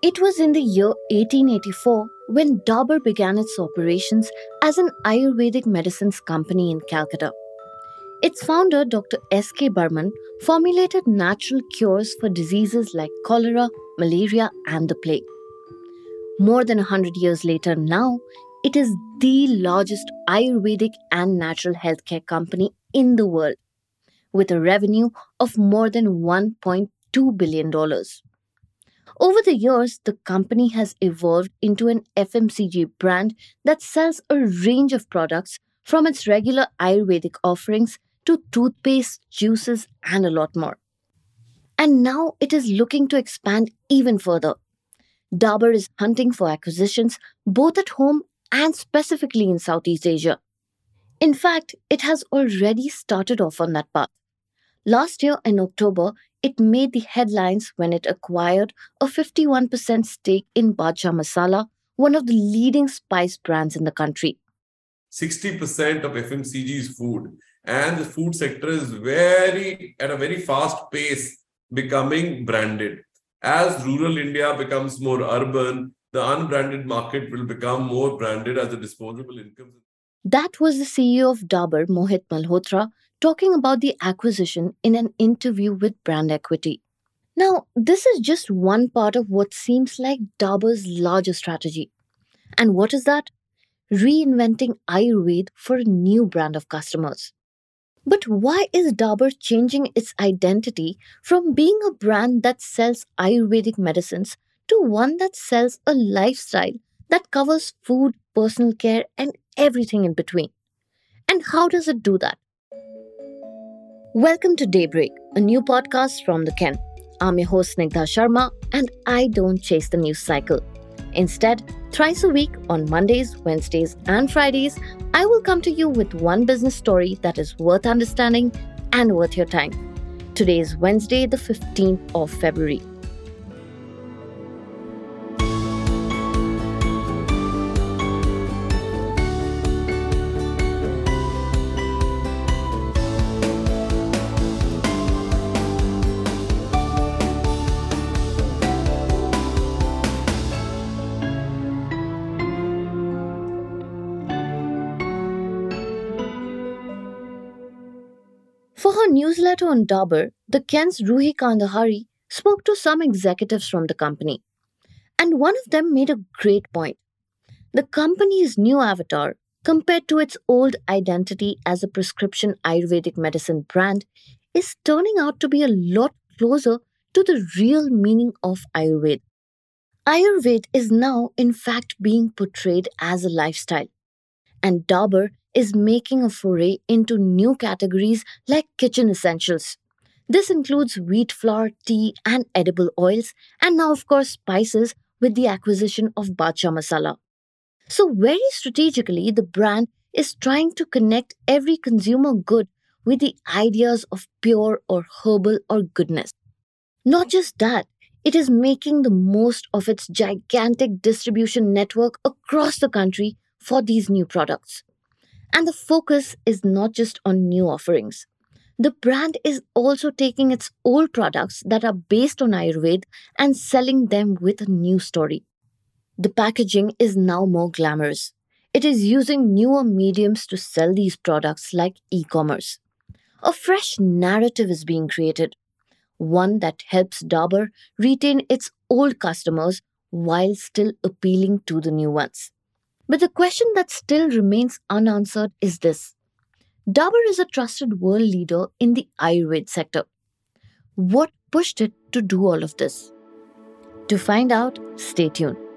It was in the year 1884 when Dabur began its operations as an Ayurvedic medicines company in Calcutta. Its founder, Dr. S.K. Burman, formulated natural cures for diseases like cholera, malaria, and the plague. More than 100 years later, now, it is the largest Ayurvedic and natural healthcare company in the world, with a revenue of more than $1.2 billion. Over the years, the company has evolved into an FMCG brand that sells a range of products from its regular Ayurvedic offerings to toothpaste, juices, and a lot more. And now it is looking to expand even further. Dabur is hunting for acquisitions both at home and specifically in Southeast Asia. In fact, it has already started off on that path. Last year in October, it made the headlines when it acquired a 51% stake in Badshah Masala, one of the leading spice brands in the country. 60% of FMCG is food, and the food sector is very at a very fast pace becoming branded as rural india becomes more urban the unbranded market will become more branded as the disposable income that was the ceo of dabur mohit malhotra talking about the acquisition in an interview with brand equity now this is just one part of what seems like dabur's larger strategy and what is that reinventing ayurveda for a new brand of customers but why is Dabur changing its identity from being a brand that sells Ayurvedic medicines to one that sells a lifestyle that covers food, personal care, and everything in between? And how does it do that? Welcome to Daybreak, a new podcast from the Ken. I'm your host Snigdha Sharma, and I don't chase the news cycle. Instead, thrice a week on Mondays, Wednesdays, and Fridays, I will come to you with one business story that is worth understanding and worth your time. Today is Wednesday, the 15th of February. Her newsletter on Dabur, the Ken's Ruhi Kandhari spoke to some executives from the company. And one of them made a great point. The company's new avatar, compared to its old identity as a prescription Ayurvedic medicine brand, is turning out to be a lot closer to the real meaning of Ayurveda. Ayurveda is now, in fact, being portrayed as a lifestyle. And Dabur is making a foray into new categories like kitchen essentials. This includes wheat flour, tea, and edible oils, and now, of course, spices with the acquisition of Badshah Masala. So, very strategically, the brand is trying to connect every consumer good with the ideas of pure or herbal or goodness. Not just that, it is making the most of its gigantic distribution network across the country for these new products. And the focus is not just on new offerings. The brand is also taking its old products that are based on Ayurveda and selling them with a new story. The packaging is now more glamorous. It is using newer mediums to sell these products like e commerce. A fresh narrative is being created, one that helps Dabur retain its old customers while still appealing to the new ones. But the question that still remains unanswered is this Dabur is a trusted world leader in the Ayurveda sector. What pushed it to do all of this? To find out, stay tuned.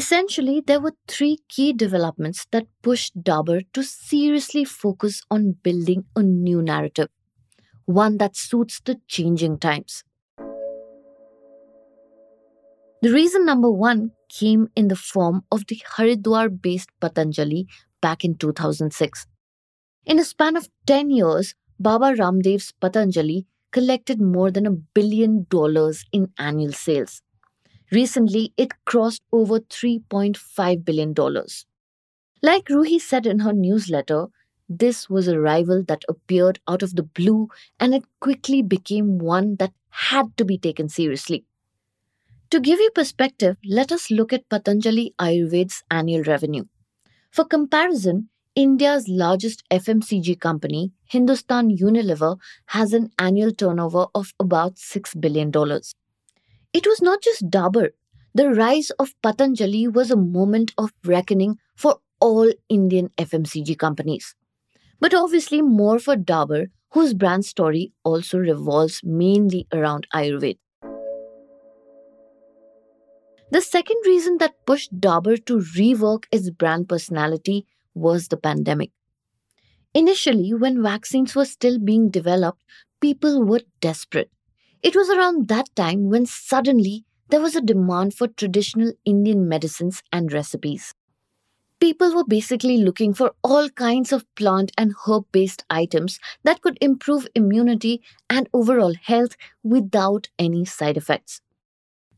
Essentially, there were three key developments that pushed Dabur to seriously focus on building a new narrative, one that suits the changing times. The reason number one came in the form of the Haridwar based Patanjali back in 2006. In a span of 10 years, Baba Ramdev's Patanjali collected more than a billion dollars in annual sales. Recently, it crossed over $3.5 billion. Like Ruhi said in her newsletter, this was a rival that appeared out of the blue and it quickly became one that had to be taken seriously. To give you perspective, let us look at Patanjali Ayurved's annual revenue. For comparison, India's largest FMCG company, Hindustan Unilever, has an annual turnover of about $6 billion. It was not just Dabur. The rise of Patanjali was a moment of reckoning for all Indian FMCG companies but obviously more for Dabur, whose brand story also revolves mainly around Ayurveda. The second reason that pushed Dabur to rework its brand personality was the pandemic. Initially, when vaccines were still being developed, people were desperate. It was around that time when suddenly there was a demand for traditional Indian medicines and recipes people were basically looking for all kinds of plant and herb based items that could improve immunity and overall health without any side effects.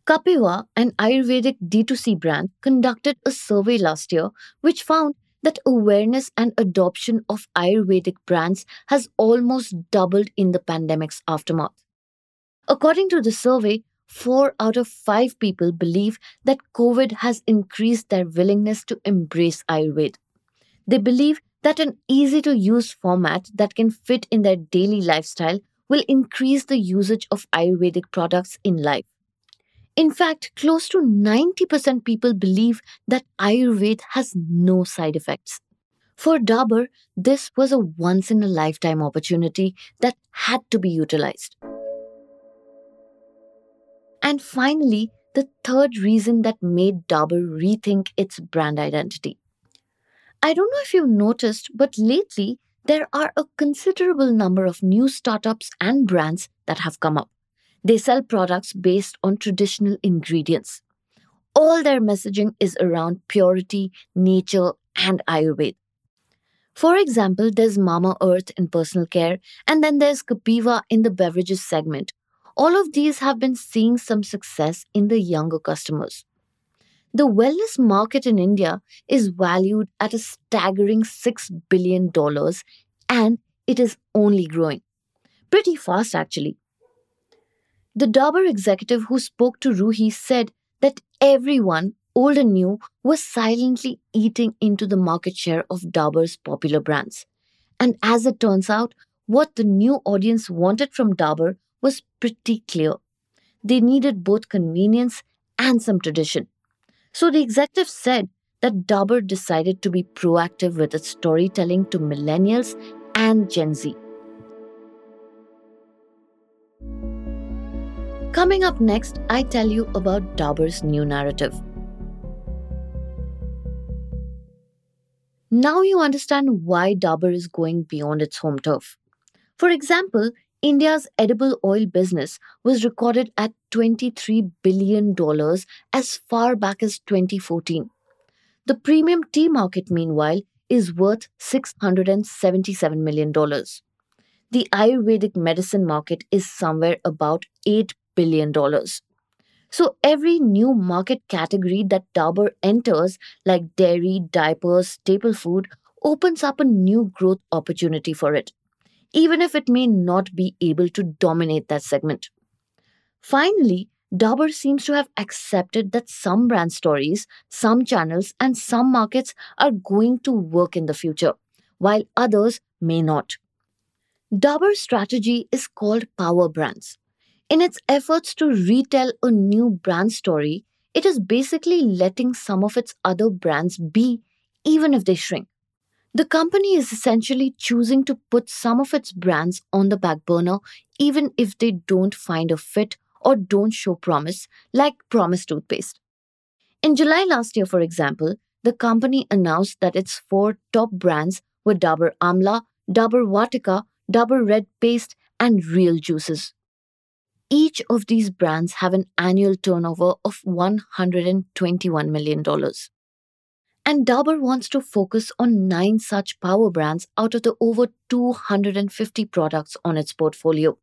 Kapiva, an Ayurvedic D2C brand, conducted a survey last year which found that awareness and adoption of Ayurvedic brands has almost doubled in the pandemic's aftermath. According to the survey, four out of five people believe that COVID has increased their willingness to embrace Ayurveda. They believe that an easy to use format that can fit in their daily lifestyle will increase the usage of Ayurvedic products in life. In fact, close to 90% people believe that Ayurveda has no side effects. For Dabur, this was a once in a lifetime opportunity that had to be utilized. And finally, the third reason that made Dabur rethink its brand identity. I don't know if you've noticed, but lately there are a considerable number of new startups and brands that have come up. They sell products based on traditional ingredients. All their messaging is around purity, nature, and Ayurveda. For example, there's Mamaearth in personal care, and then there's Kapiva in the beverages segment, all of these have been seeing some success in the younger customers. The wellness market in India is valued at a staggering $6 billion and it is only growing. Pretty fast, actually. The Dabur executive who spoke to Ruhi said that everyone, old and new, was silently eating into the market share of Dabur's popular brands. And as it turns out, what the new audience wanted from Dabur was pretty clear. They needed both convenience and some tradition. So the executive said that Dabur decided to be proactive with its storytelling to millennials and Gen Z. Coming up next, I tell you about Dabur's new narrative. Now you understand why Dabur is going beyond its home turf. For example, India's edible oil business was recorded at $23 billion as far back as 2014. The premium tea market, meanwhile, is worth $677 million. The Ayurvedic medicine market is somewhere about $8 billion. So every new market category that Dabur enters, like dairy, diapers, staple food, opens up a new growth opportunity for it even if it may not be able to dominate that segment. Finally, Dabur seems to have accepted that some brand stories, some channels, and some markets are going to work in the future, while others may not. Dabur's strategy is called Power Brands. In its efforts to retell a new brand story, it is basically letting some of its other brands be, even if they shrink. The company is essentially choosing to put some of its brands on the back burner, even if they don't find a fit or don't show promise, like Promise Toothpaste. In July last year, for example, the company announced that its four top brands were Dabur Amla, Dabur Vatika, Dabur Red Paste, and Real Juices. Each of these brands have an annual turnover of $121 million. And Dabur wants to focus on nine such power brands out of the over 250 products on its portfolio.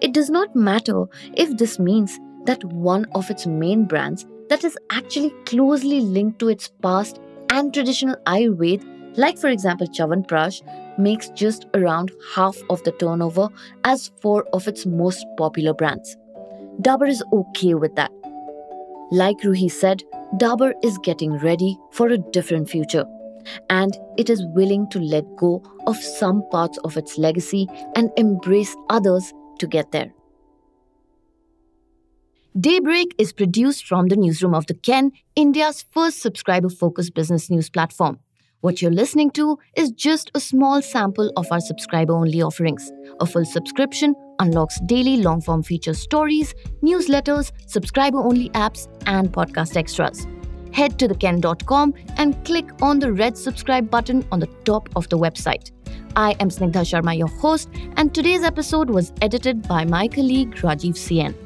It does not matter if this means that one of its main brands that is actually closely linked to its past and traditional Ayurved, like for example Prash, makes just around half of the turnover as four of its most popular brands. Dabur is okay with that. Like Ruhi said, Dabur is getting ready for a different future and it is willing to let go of some parts of its legacy and embrace others to get there. Daybreak is produced from the newsroom of The Ken, India's first subscriber focused business news platform. What you're listening to is just a small sample of our subscriber only offerings. A full subscription unlocks daily long form feature stories, newsletters, subscriber only apps, and podcast extras. Head to theken.com and click on the red subscribe button on the top of the website. I am Snigdha Sharma, your host, and today's episode was edited by my colleague Rajiv CN.